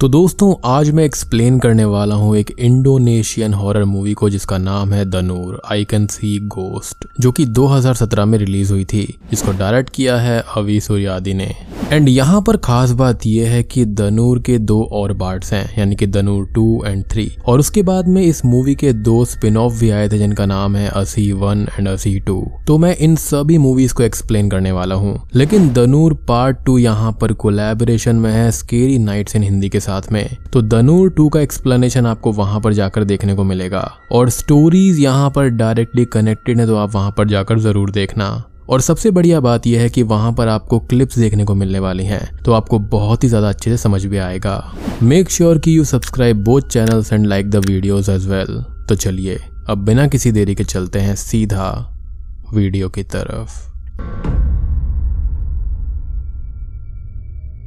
तो दोस्तों, आज मैं एक्सप्लेन करने वाला हूँ एक इंडोनेशियन हॉरर मूवी को, जिसका नाम है दनूर आई कैन सी गोस्ट जो कि 2017 में रिलीज़ हुई थी। जिसको डायरेक्ट किया है अवी सूर्यादी ने। एंड यहाँ पर खास बात यह है कि दनूर के दो और पार्ट्स हैं, यानी कि दनूर टू एंड थ्री और उसके बाद में इस मूवी के दो स्पिन ऑफ़ भी आए थे, जिनका नाम है असी वन एंड असी टू तो मैं इन सभी मूवीज़ को एक्सप्लेन करने वाला हूँ। लेकिन दनूर पार्ट टू यहाँ पर कोलेबोरेशन में है स्केरी नाइट्स इन हिंदी के साथ। में तो दनूर टू का एक्सप्लेनेशन आपको वहाँ पर जाकर देखने को मिलेगा। और स्टोरीज यहाँ पर डायरेक्टली कनेक्टेड है तो आप वहाँ पर जाकर ज़रूर देखना। और सबसे बढ़िया बात यह है कि वहाँ पर आपको क्लिप्स देखने को मिलने वाली हैं तो आपको बहुत ही ज़्यादा अच्छे से समझ भी आएगा। मेक श्योर की you subscribe both channels and like the videos as well तो चलिए, अब बिना किसी देरी के चलते हैं सीधा वीडियो की तरफ़।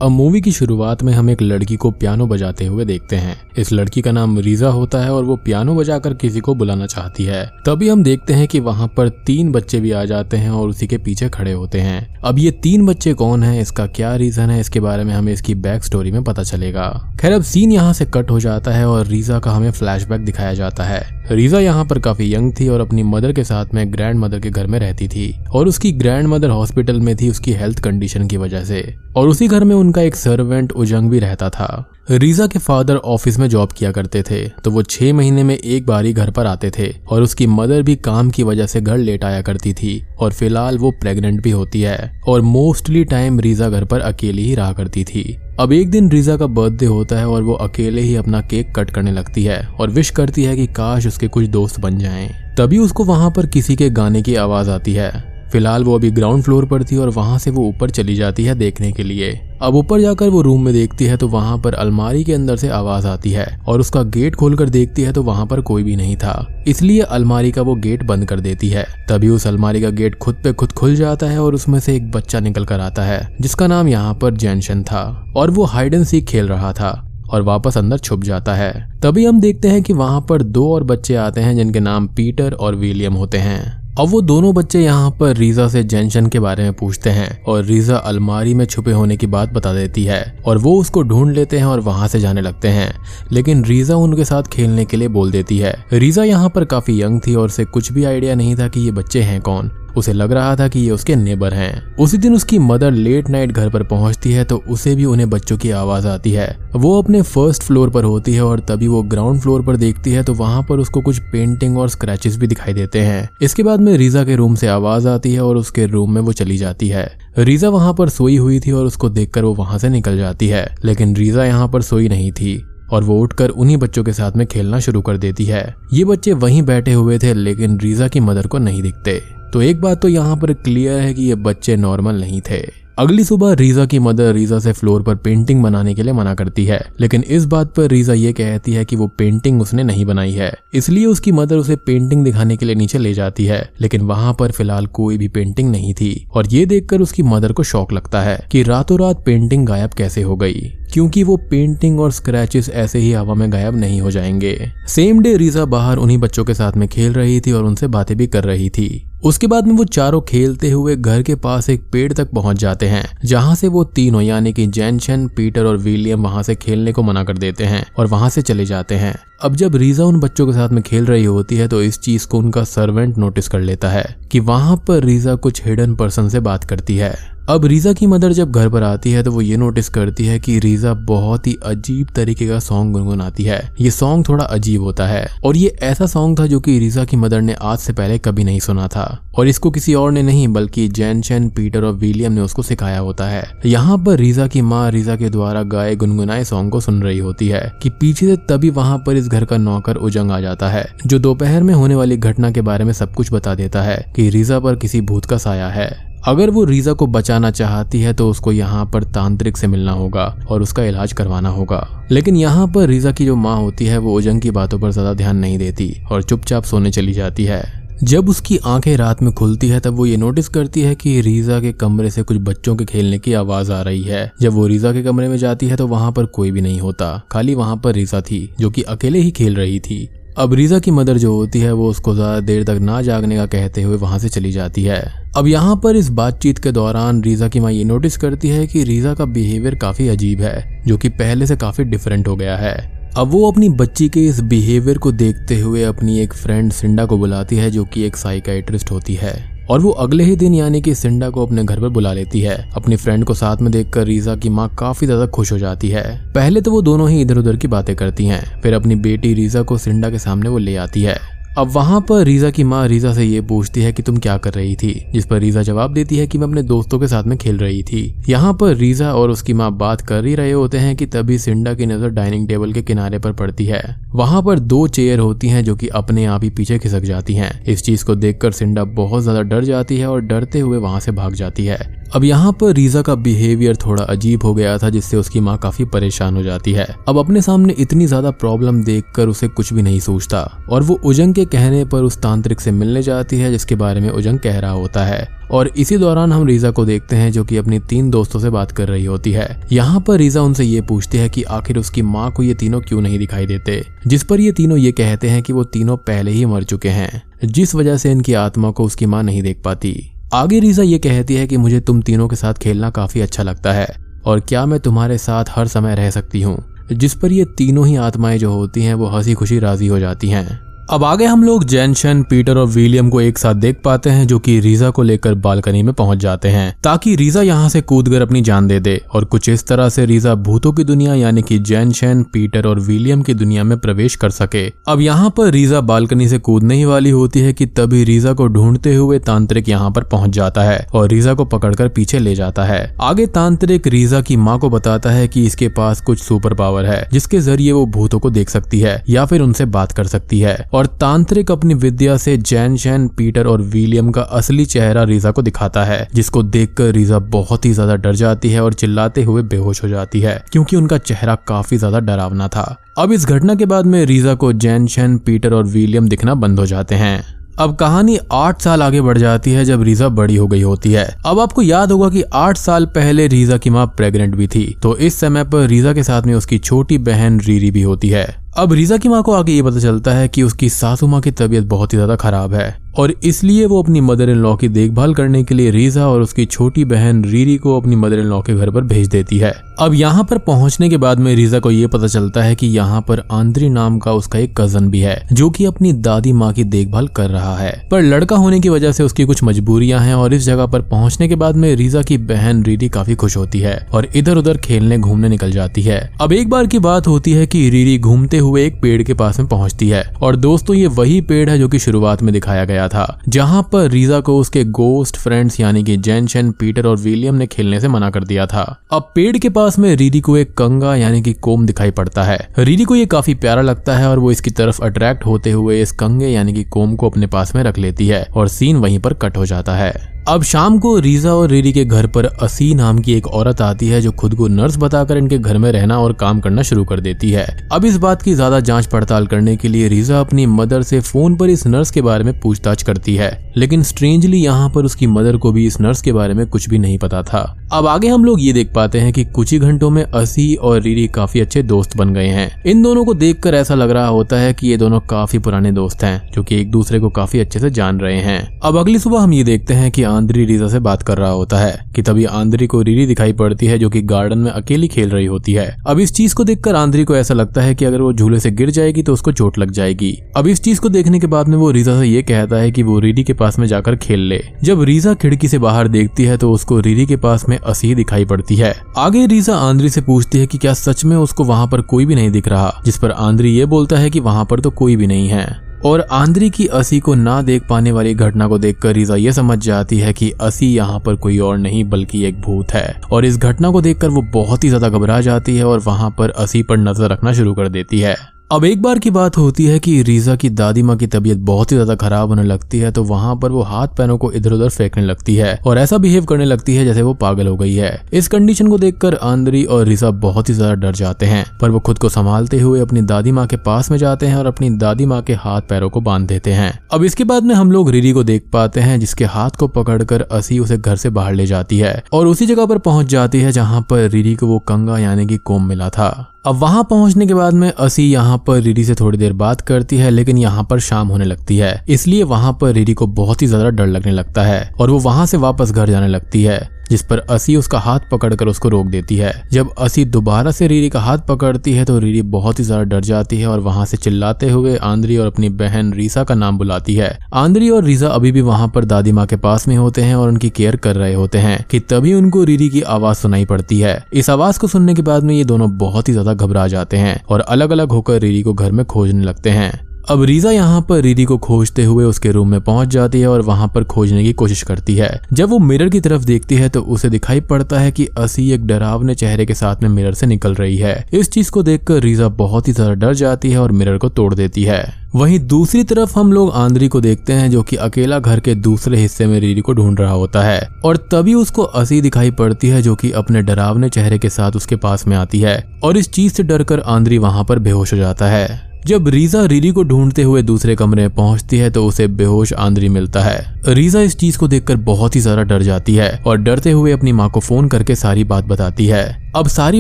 अब मूवी की शुरुआत में हम एक लड़की को पियानो बजाते हुए देखते हैं। इस लड़की का नाम रीजा होता है और वो पियानो बजाकर किसी को बुलाना चाहती है। तभी हम देखते हैं कि वहाँ पर तीन बच्चे भी आ जाते हैं और उसी के पीछे खड़े होते हैं। अब ये तीन बच्चे कौन है, इसका क्या रीजन है, इसके बारे में हमें इसकी बैक स्टोरी में पता चलेगा। खैर, अब सीन यहाँ से कट हो जाता है और रीजा का हमें फ्लैशबैक दिखाया जाता है। रीजा यहाँ पर काफ़ी यंग थी और अपनी मदर के साथ में ग्रैंड मदर के घर में रहती थी। और उसकी ग्रैंड मदर हॉस्पिटल में थी उसकी हेल्थ कंडीशन की वजह से। और उसी घर में उनका एक सर्वेंट उजंग भी रहता था। रीजा के फादर ऑफ़िस में जॉब किया करते थे तो वो छह महीने में एक बार ही घर पर आते थे, और उसकी मदर भी काम की वजह से घर लेट आया करती थी, और फ़िलहाल वो प्रेग्नेंट भी होती है, और मोस्टली टाइम रीजा घर पर अकेली ही रहा करती थी। अब एक दिन रीजा का बर्थडे होता है, और वो अकेले ही अपना केक कट करने लगती है, और विश करती है कि काश उसके कुछ दोस्त बन जाएँ। तभी उसको वहाँ पर किसी के गाने की आवाज़ आती है। फ़िलहाल वो अभी ग्राउंड फ्लोर पर थी, और वहाँ से वो ऊपर चली जाती है देखने के लिए। अब ऊपर जाकर वो रूम में देखती है तो वहाँ पर अलमारी के अंदर से आवाज़ आती है और उसका गेट खोलकर देखती है तो वहाँ पर कोई भी नहीं था। इसलिए अलमारी का वो गेट बंद कर देती है। तभी उस अलमारी का गेट खुद पे खुद खुल जाता है और उसमें से एक बच्चा निकल कर आता है, जिसका नाम यहाँ पर जैनशन था और वो हाइड एंड सीख खेल रहा था और वापस अंदर छुप जाता है। तभी हम देखते हैं कि वहाँ पर दो और बच्चे आते हैं जिनके नाम पीटर और विलियम होते हैं। अब वो दोनों बच्चे यहाँ पर रीजा से जेंशन के बारे में पूछते हैं और रीजा अलमारी में छुपे होने की बात बता देती है और वो उसको ढूंढ लेते हैं और वहाँ से जाने लगते हैं। लेकिन रीजा उनके साथ खेलने के लिए बोल देती है। रीजा यहाँ पर काफ़ी यंग थी और उसे कुछ भी आइडिया नहीं था कि ये बच्चे हैं कौन। उसे लग रहा था कि ये उसके नेबर हैं। उसी दिन उसकी मदर लेट नाइट घर पर पहुँचती है तो उसे भी उन्हें बच्चों की आवाज़ आती है। वो अपने फ़र्स्ट फ्लोर पर होती है और तभी वो ग्राउंड फ्लोर पर देखती है तो वहाँ पर उसको कुछ पेंटिंग और स्क्रैचेस भी दिखाई देते हैं। इसके बाद में रीजा के रूम से आवाज़ आती है और उसके रूम में वो चली जाती है। रीजा वहाँ पर सोई हुई थी और उसको देखकर वो वहाँ से निकल जाती है, लेकिन रीजा यहाँ पर सोई नहीं थी। और वो उठकर उन्हीं बच्चों के साथ में खेलना शुरू कर देती है। ये बच्चे वहीं बैठे हुए थे, लेकिन रीजा की मदर को नहीं दिखते। तो एक बात तो यहाँ पर क्लियर है कि ये बच्चे नॉर्मल नहीं थे। अगली सुबह रीजा की मदर रीजा से फ्लोर पर पेंटिंग बनाने के लिए मना करती है, लेकिन इस बात पर रीजा ये कहती है कि वो पेंटिंग उसने नहीं बनाई है। इसलिए उसकी मदर उसे पेंटिंग दिखाने के लिए नीचे ले जाती है, लेकिन वहाँ पर फ़िलहाल कोई भी पेंटिंग नहीं थी। और ये देखकर उसकी मदर को शौक लगता है कि रातों रात पेंटिंग गायब कैसे हो गई, क्योंकि वो पेंटिंग और स्क्रैचेस ऐसे ही हवा में गायब नहीं हो जाएँगे। सेम डे रीजा बाहर उन्हीं बच्चों के साथ में खेल रही थी और उनसे बातें भी कर रही थी। उसके बाद में वो चारों खेलते हुए घर के पास एक पेड़ तक पहुँच जाते हैं, जहाँ से वो तीनों, यानी कि जैनशन पीटर और विलियम, वहाँ से खेलने को मना कर देते हैं और वहाँ से चले जाते हैं। अब जब रीजा उन बच्चों के साथ में खेल रही होती है तो इस चीज़ को उनका सर्वेंट नोटिस कर लेता है कि वहाँ पर रीजा कुछ हिडन पर्सन से बात करती है। अब रीजा की मदर जब घर पर आती है तो वो ये नोटिस करती है कि रीजा बहुत ही अजीब तरीके का सॉन्ग गुनगुनाती है। ये सॉन्ग थोड़ा अजीब होता है और ये ऐसा सॉन्ग था जो कि रीजा की मदर ने आज से पहले कभी नहीं सुना था। और इसको किसी और ने नहीं, बल्कि जैन चैन पीटर और विलियम ने उसको सिखाया होता है। यहाँ पर रीजा की माँ रीजा के द्वारा गाए गुनगुनाए सॉन्ग को सुन रही होती है कि पीछे से तभी वहाँ पर इस घर का नौकर उजंग आ जाता है, जो दोपहर में होने वाली घटना के बारे में सब कुछ बता देता है कि रीजा पर किसी भूत का साया है। अगर वो रीजा को बचाना चाहती है तो उसको यहाँ पर तांत्रिक से मिलना होगा और उसका इलाज करवाना होगा। लेकिन यहाँ पर रीजा की जो माँ होती है, वो ओजंग की बातों पर ज़्यादा ध्यान नहीं देती और चुपचाप सोने चली जाती है। जब उसकी आँखें रात में खुलती है, तब वो ये नोटिस करती है कि रीजा के कमरे से कुछ बच्चों के खेलने की आवाज़ आ रही है। जब वो रीजा के कमरे में जाती है तो वहाँ पर कोई भी नहीं होता। खाली वहाँ पर रीजा थी, जो कि अकेले ही खेल रही थी। अब रीजा की मदर जो होती है, वो उसको ज़्यादा देर तक ना जागने का कहते हुए वहाँ से चली जाती है। अब यहाँ पर इस बातचीत के दौरान रीजा की माँ ये नोटिस करती है कि रीजा का बिहेवियर काफ़ी अजीब है, जो कि पहले से काफ़ी डिफरेंट हो गया है। अब वो अपनी बच्ची के इस बिहेवियर को देखते हुए अपनी एक फ्रेंड सिंडा को बुलाती है, जो कि एक साइकाइट्रिस्ट होती है। और वो अगले ही दिन यानी कि सिंडा को अपने घर पर बुला लेती है। अपनी फ्रेंड को साथ में देखकर रीजा की माँ काफ़ी ज़्यादा खुश हो जाती है। पहले तो वो दोनों ही इधर उधर की बातें करती हैं, फिर अपनी बेटी रीजा को सिंडा के सामने वो ले आती है। अब वहाँ पर रीजा की माँ रीजा से ये पूछती है कि तुम क्या कर रही थी, जिस पर रीजा जवाब देती है कि मैं अपने दोस्तों के साथ में खेल रही थी। यहाँ पर रीजा और उसकी माँ बात कर ही रहे होते हैं कि तभी सिंडा की नज़र डाइनिंग टेबल के किनारे पर पड़ती है। वहाँ पर दो चेयर होती हैं जो कि अपने आप ही पीछे खिसक जाती हैं। इस चीज़ को देखकर सिंडा बहुत ज़्यादा डर जाती है और डरते हुए वहाँ से भाग जाती है। अब यहाँ पर रीजा का बिहेवियर थोड़ा अजीब हो गया था, जिससे उसकी माँ काफ़ी परेशान हो जाती है। अब अपने सामने इतनी ज़्यादा प्रॉब्लम देखकर उसे कुछ भी नहीं सोचता, और वो उजंग के कहने पर उस तांत्रिक से मिलने जाती है, जिसके बारे में उजंग कह रहा होता है। और इसी दौरान हम रीजा को देखते हैं, जो कि अपनी तीन दोस्तों से बात कर रही होती है। यहाँ पर रीजा उनसे ये पूछती है कि आखिर उसकी माँ को ये तीनों क्यों नहीं दिखाई देते? जिस पर ये तीनों ये कहते हैं कि वो तीनों पहले ही मर चुके हैं, जिस वजह से इनकी आत्मा को उसकी माँ नहीं देख पाती। आगे रीजा ये कहती है कि मुझे तुम तीनों के साथ खेलना काफ़ी अच्छा लगता है, और क्या मैं तुम्हारे साथ हर समय रह सकती हूँ? जिस पर ये तीनों ही आत्माएँ जो होती हैं, वो हँसी खुशी राज़ी हो जाती हैं। अब आगे हम लोग जैनशन पीटर और विलियम को एक साथ देख पाते हैं, जो कि रीजा को लेकर बालकनी में पहुँच जाते हैं, ताकि रीजा यहाँ से कूदकर अपनी जान दे दे, और कुछ इस तरह से रीजा भूतों की दुनिया, यानी कि जैनशन पीटर और विलियम की दुनिया में प्रवेश कर सके। अब यहाँ पर रीजा बालकनी से कूदने ही वाली होती है कि तभी रीजा को ढूंढते हुए तांत्रिक यहाँ पर पहुँच जाता है, और रीजा को पकड़कर पीछे ले जाता है। आगे तांत्रिक रीजा की माँ को बताता है की इसके पास कुछ सुपर पावर है, जिसके ज़रिए वो भूतों को देख सकती है, या फिर उनसे बात कर सकती है और तांत्रिक अपनी विद्या से जैन शैन पीटर और विलियम का असली चेहरा रीजा को दिखाता है, जिसको देखकर रीजा बहुत ही ज़्यादा डर जाती है और चिल्लाते हुए बेहोश हो जाती है, क्योंकि उनका चेहरा काफ़ी ज़्यादा डरावना था। अब इस घटना के बाद में रीजा को जैन शैन पीटर और विलियम दिखना बंद हो जाते हैं। अब कहानी आठ साल आगे बढ़ जाती है जब रीजा बड़ी हो गई होती है। अब आपको याद होगा कि आठ साल पहले रीजा की माँ प्रेग्नेंट भी थी तो इस समय पर रीजा के साथ में उसकी छोटी बहन रीरी भी होती है। अब रीजा की माँ को आगे ये पता चलता है कि उसकी सासू माँ की तबीयत बहुत ही ज़्यादा खराब है, और इसलिए वो अपनी मदर इन लॉ की देखभाल करने के लिए रीजा और उसकी छोटी बहन रीरी को अपनी मदर इन लॉ के घर पर भेज देती है। अब यहाँ पर पहुँचने के बाद में रीजा को ये पता चलता है कि यहाँ पर आंद्री नाम का उसका एक कज़न भी है, जो कि अपनी दादी माँ की देखभाल कर रहा है। पर लड़का होने की वजह से उसकी कुछ मजबूरियाँ हैं, और इस जगह पर पहुँचने के बाद में रीजा की बहन रीरी काफ़ी खुश होती है, और इधर उधर खेलने घूमने निकल जाती है। अब एक बार की बात होती है की रीरी घूमते हुए एक पेड़ के पास में पहुँचती है। और दोस्तों, ये वही पेड़ है जो कि शुरुआत में दिखाया गया था, जहाँ पर रीजा को उसके गोस्ट फ्रेंड्स यानी कि जेनशन पीटर और विलियम ने खेलने से मना कर दिया था। अब पेड़ के पास में रीरी को एक कंगा यानी कि कोम दिखाई पड़ता है। रीरी को ये काफ़ी प्यारा लगता है और वो इसकी तरफ़ अट्रैक्ट होते हुए इस कंगे यानी कि कोम को अपने पास में रख लेती है और सीन वहीं पर कट हो जाता है। अब शाम को रीजा और रीरी के घर पर असी नाम की एक औरत आती है जो खुद को नर्स बताकर इनके घर में रहना और काम करना शुरू कर देती है। अब इस बात की ज़्यादा जाँच पड़ताल करने के लिए रीजा अपनी मदर से फ़ोन पर इस नर्स के बारे में पूछताछ करती है, लेकिन स्ट्रेंजली यहाँ पर उसकी मदर को भी इस नर्स के बारे में कुछ भी नहीं पता था। अब आगे हम लोग ये देख पाते हैं कि कुछ ही घंटों में असी और रीरी काफ़ी अच्छे दोस्त बन गए हैं। इन दोनों को देखकर ऐसा लग रहा होता है कि ये दोनों काफ़ी पुराने दोस्त हैं, जो कि एक दूसरे को काफ़ी अच्छे से जान रहे हैं। अब अगली सुबह हम ये देखते हैं कि आंद्री रीजा से बात कर रहा होता है कि तभी आंद्री को रीरी दिखाई पड़ती है जो कि गार्डन में अकेली खेल रही होती है। अब इस चीज़ को देखकर आंद्री को ऐसा लगता है कि अगर वो झूले से गिर जाएगी तो उसको चोट लग जाएगी। अब इस चीज़ को देखने के बाद में वो रीजा से ये कहता है कि वो रीरी के पास में जाकर खेल ले। जब रीजा खिड़की से बाहर देखती है तो उसको रीरी के पास में असी दिखाई पड़ती है। आगे रीजा आंद्री से पूछती है कि क्या सच में उसको वहाँ पर कोई भी नहीं दिख रहा, जिस पर आंद्री ये बोलता है कि वहाँ पर तो कोई भी नहीं है। और आंद्री की असी को ना देख पाने वाली घटना को देखकर रीजा ये समझ जाती है कि असी यहाँ पर कोई और नहीं, बल्कि एक भूत है। और इस घटना को देखकर वो बहुत ही ज़्यादा घबरा जाती है और वहाँ पर असी पर नज़र रखना शुरू कर देती है। अब एक बार की बात होती है कि रीजा की दादी माँ की तबीयत बहुत ही ज़्यादा खराब होने लगती है तो वहाँ पर वो हाथ पैरों को इधर उधर फेंकने लगती है और ऐसा बिहेव करने लगती है जैसे वो पागल हो गई है। इस कंडीशन को देखकर आंद्री और रीजा बहुत ही ज़्यादा डर जाते हैं, पर वो खुद को संभालते हुए अपनी दादी माँ के पास में जाते हैं और अपनी दादी माँ के हाथ पैरों को बाँध देते हैं। अब इसके बाद में हम लोग रीरी को देख पाते हैं, जिसके हाथ को पकड़कर असी उसे घर से बाहर ले जाती है और उसी जगह पर पहुँच जाती है जहाँ पर रीरी को वो कंगा यानी कि कोम मिला था। अब वहाँ पहुँचने के बाद में असी यहाँ पर रीडी से थोड़ी देर बात करती है, लेकिन यहाँ पर शाम होने लगती है। इसलिए वहाँ पर रीडी को बहुत ही ज़्यादा डर लगने लगता है, और वो वहाँ से वापस घर जाने लगती है। जिस पर असी उसका हाथ पकड़कर उसको रोक देती है। जब असी दोबारा से रीरी का हाथ पकड़ती है तो रीरी बहुत ही ज़्यादा डर जाती है और वहाँ से चिल्लाते हुए आंद्री और अपनी बहन रीसा का नाम बुलाती है। आंद्री और रीसा अभी भी वहाँ पर दादी माँ के पास में होते हैं और उनकी केयर कर रहे होते हैं कि तभी उनको रीरी की आवाज़ सुनाई पड़ती है। इस आवाज़ को सुनने के बाद में ये दोनों बहुत ही ज़्यादा घबरा जाते हैं और अलग अलग होकर रीरी को घर में खोजने लगते हैं। अब रीजा यहाँ पर रीरी को खोजते हुए उसके रूम में पहुँच जाती है और वहाँ पर खोजने की कोशिश करती है। जब वो मिरर की तरफ़ देखती है तो उसे दिखाई पड़ता है कि असी एक डरावने चेहरे के साथ में मिरर से निकल रही है। इस चीज़ को देखकर रीजा बहुत ही ज़्यादा डर जाती है और मिरर को तोड़ देती है। वहीं दूसरी तरफ़ हम लोग आंद्री को देखते हैं जो कि अकेला घर के दूसरे हिस्से में रीरी को ढूंढ रहा होता है और तभी उसको असी दिखाई पड़ती है जो कि अपने डरावने चेहरे के साथ उसके पास में आती है और इस चीज़ से डरकर आंद्री वहाँ पर बेहोश हो जाता है। जब रीजा रीरी को ढूंढते हुए दूसरे कमरे में पहुँचती है तो उसे बेहोश आंद्री मिलता है। रीजा इस चीज़ को देखकर बहुत ही ज़्यादा डर जाती है और डरते हुए अपनी माँ को फ़ोन करके सारी बात बताती है। अब सारी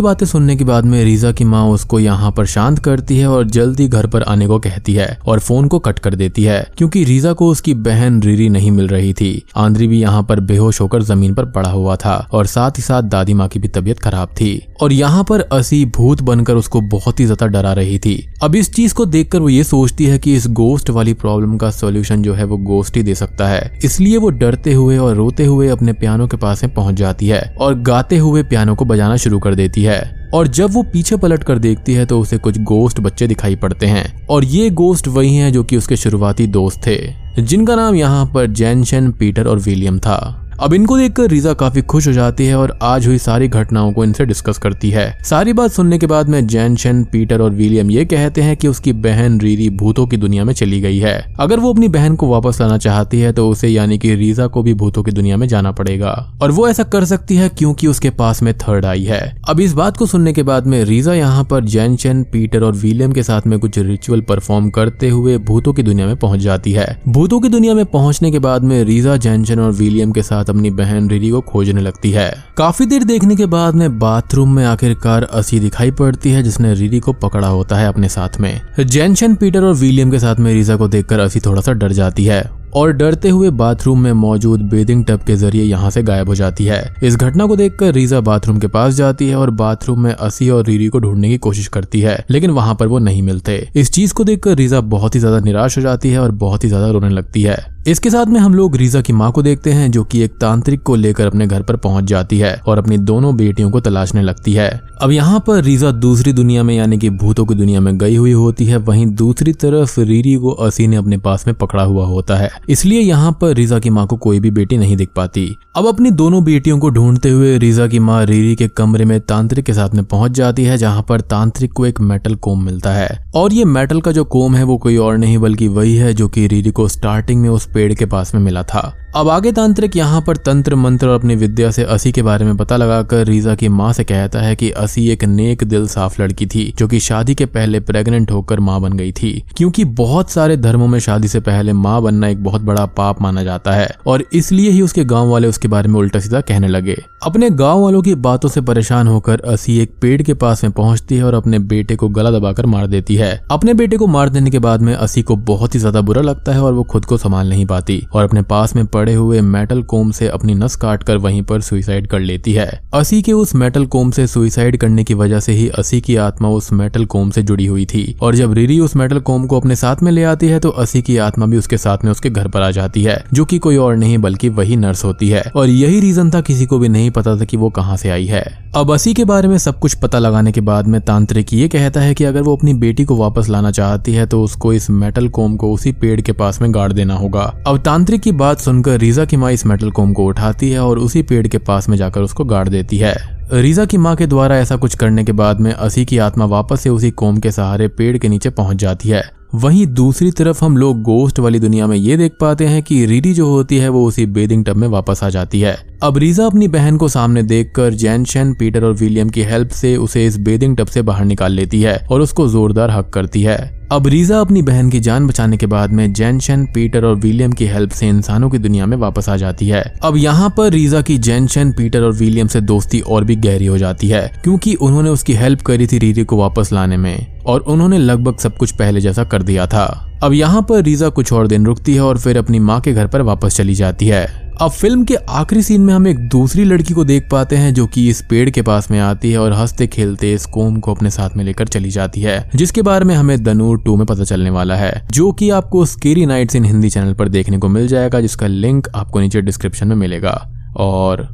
बातें सुनने के बाद में रीजा की माँ उसको यहाँ पर शांत करती है और जल्दी घर पर आने को कहती है और फ़ोन को कट कर देती है, क्योंकि रीजा को उसकी बहन रीरी नहीं मिल रही थी। आंद्री भी यहाँ पर बेहोश होकर ज़मीन पर पड़ा हुआ था और साथ ही साथ दादी माँ की भी तबीयत खराब थी। और यहाँ पर असी भूत बनकर उसको बहुत ही ज़्यादा डरा रही थी। अब इस चीज़ को देखकर वो ये सोचती है कि इस गोस्ट वाली प्रॉब्लम का सोल्यूशन जो है वो गोस्ट ही दे सकता है। इसलिए वो डरते हुए और रोते हुए अपने पियानो के पास पहुँच जाती है और गाते हुए पियानो को बजाना शुरू कर देती है। और जब वो पीछे पलट कर देखती है तो उसे कुछ गोस्ट बच्चे दिखाई पड़ते हैं। और ये गोस्ट वही हैं जो कि उसके शुरुआती दोस्त थे, जिनका नाम यहाँ पर जैनशन पीटर और विलियम था। अब इनको देखकर रीजा काफ़ी खुश हो जाती है और आज हुई सारी घटनाओं को इनसे डिस्कस करती है। सारी बात सुनने के बाद में जैनशन पीटर और विलियम ये कहते हैं कि उसकी बहन रीरी भूतों की दुनिया में चली गई है। अगर वो अपनी बहन को वापस लाना चाहती है तो उसे यानी कि रीजा को भी भूतों की दुनिया में जाना पड़ेगा। और वो ऐसा कर सकती है क्योंकि उसके पास में थर्ड आई है। अब इस बात को सुनने के बाद में रीजा यहाँ पर जैनशन पीटर और विलियम के साथ में कुछ रिचुअल परफॉर्म करते हुए भूतों की दुनिया में पहुँच जाती है। भूतों की दुनिया में पहुँचने के बाद में रीजा जैनशन और विलियम के साथ अपनी बहन रिरी को खोजने लगती है। काफ़ी देर देखने के बाद में बाथरूम में आखिरकार असी दिखाई पड़ती है, जिसने रिरी को पकड़ा होता है अपने साथ में। जेनशन पीटर और विलियम के साथ में रीजा को देखकर असी थोड़ा सा डर जाती है। और डरते हुए बाथरूम में मौजूद बेदिंग टब के ज़रिए यहाँ से गायब हो जाती है। इस घटना को देखकर रीजा बाथरूम के पास जाती है और बाथरूम में असी और रीरी को ढूँढने की कोशिश करती है, लेकिन वहाँ पर वो नहीं मिलते। इस चीज़ को देखकर रीजा बहुत ही ज़्यादा निराश हो जाती है और बहुत ही ज़्यादा रोने लगती है। इसके साथ में हम लोग रीजा की माँ को देखते हैं, जो कि एक तांत्रिक को लेकर अपने घर पर पहुँच जाती है और अपनी दोनों बेटियों को तलाशने लगती है। अब यहाँ पर रीजा दूसरी दुनिया में, यानी कि भूतों की दुनिया में गई हुई होती है। वहीं दूसरी तरफ़ रीरी को असी ने अपने पास में पकड़ा हुआ होता है। इसलिए यहाँ पर रीजा की माँ को कोई भी बेटी नहीं दिख पाती। अब अपनी दोनों बेटियों को ढूंढते हुए रीजा की माँ रीरी के कमरे में तांत्रिक के साथ में पहुँच जाती है, जहाँ पर तांत्रिक को एक मेटल कोम मिलता है। और ये मेटल का जो कोम है, वो कोई और नहीं, बल्कि वही है, जो की रीरी को स्टार्टिंग में उस पेड़ के पास में मिला था। अब आगे तांत्रिक यहाँ पर तंत्र मंत्र और अपनी विद्या से असी के बारे में पता लगाकर रीजा की माँ से कहता है कि असी एक नेक दिल साफ़ लड़की थी, जो कि शादी के पहले प्रेग्नेंट होकर माँ बन गई थी। क्योंकि बहुत सारे धर्मों में शादी से पहले माँ बनना एक बहुत बड़ा पाप माना जाता है। और इसलिए ही उसके गाँव वाले उसके बारे में उल्टा सीधा कहने लगे। अपने गाँव वालों की बातों से परेशान होकर असी एक पेड़ के पास में पहुँचती है और अपने बेटे को गला दबाकर मार देती है। अपने बेटे को मार देने के बाद में असी को बहुत ही ज़्यादा बुरा लगता है और वो खुद को संभाल नहीं पाती और अपने पास में पड़े हुए मेटल कोम से अपनी नस काट कर वहीं पर सुइसाइड कर लेती है। असी के उस मेटल कोम से सुइसाइड करने की वजह से ही असी की आत्मा उस मेटल कोम से जुड़ी हुई थी। और जब रिरी उस मेटल कोम को अपने साथ में ले आती है तो असी की आत्मा भी उसके साथ में उसके घर पर आ जाती है, जो कि कोई और नहीं, बल्कि वही नर्स होती है। और यही रीजन था, किसी को भी नहीं पता था कि वो कहाँ से आई है। अब असी के बारे में सब कुछ पता लगाने के बाद में तांत्रिक ये कहता है कि अगर वो अपनी बेटी को वापस लाना चाहती है तो उसको इस मेटल कोम को उसी पेड़ के पास में गाड़ देना होगा। अब तांत्रिक की बात सुनकर रीजा की माँ इस मेटल कोम को उठाती है और उसी पेड़ के पास में जाकर उसको गाड़ देती है। रीजा की माँ के द्वारा ऐसा कुछ करने के बाद में असी की आत्मा वापस से उसी कोम के सहारे पेड़ के नीचे पहुँच जाती है। वहीं दूसरी तरफ़ हम लोग गोस्ट वाली दुनिया में ये देख पाते हैं कि रीडी जो होती है वो उसी बेदिंग टब में वापस आ जाती है। अब रीजा अपनी बहन को सामने देखकर जैनशन पीटर और विलियम की हेल्प से उसे इस बेदिंग टब से बाहर निकाल लेती है और उसको जोरदार हक करती है। अब रीजा अपनी बहन की जान बचाने के बाद में जेनशन पीटर और विलियम की हेल्प से इंसानों की दुनिया में वापस आ जाती है। अब यहाँ पर रीजा की जेनशन पीटर और विलियम से दोस्ती और भी गहरी हो जाती है, क्योंकि उन्होंने उसकी हेल्प करी थी रीरी को वापस लाने में, और उन्होंने लगभग सब कुछ पहले जैसा कर दिया था। अब यहाँ पर रीजा कुछ और दिन रुकती है और फिर अपनी माँ के घर पर वापस चली जाती है। अब फ़िल्म के आखिरी सीन में हम एक दूसरी लड़की को देख पाते हैं जो कि इस पेड़ के पास में आती है और हँसते खेलते इस कोम को अपने साथ में लेकर चली जाती है, जिसके बारे में हमें दनूर टू में पता चलने वाला है, जो कि आपको scary nights in Hindi channel पर देखने को मिल जाएगा, जिसका लिंक आपको नीचे डिस्क्रिप्शन में मिलेगा। और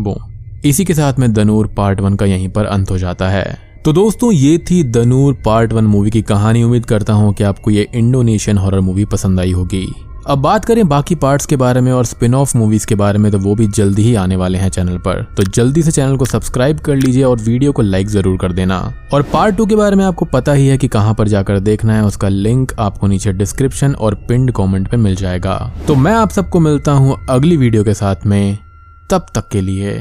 बो इसी के साथ में दनूर पार्ट वन का यहीं पर अंत हो जाता है। तो दोस्तों, ये थी दनूर पार्ट वन मूवी की कहानी। उम्मीद करता हूँ कि आपको ये इंडोनेशियन हॉरर मूवी पसंद आई होगी। अब बात करें बाकी पार्ट्स के बारे में और स्पिन ऑफ़ मूवीज़ के बारे में तो वो भी जल्दी ही आने वाले हैं चैनल पर। तो जल्दी से चैनल को सब्सक्राइब कर लीजिए और वीडियो को लाइक ज़रूर कर देना। और पार्ट टू के बारे में आपको पता ही है कि कहाँ पर जाकर देखना है, उसका लिंक आपको नीचे डिस्क्रिप्शन और पिंड कॉमेंट पे मिल जाएगा। तो मैं आप सबको मिलता हूँ अगली वीडियो के साथ में। तब तक के लिए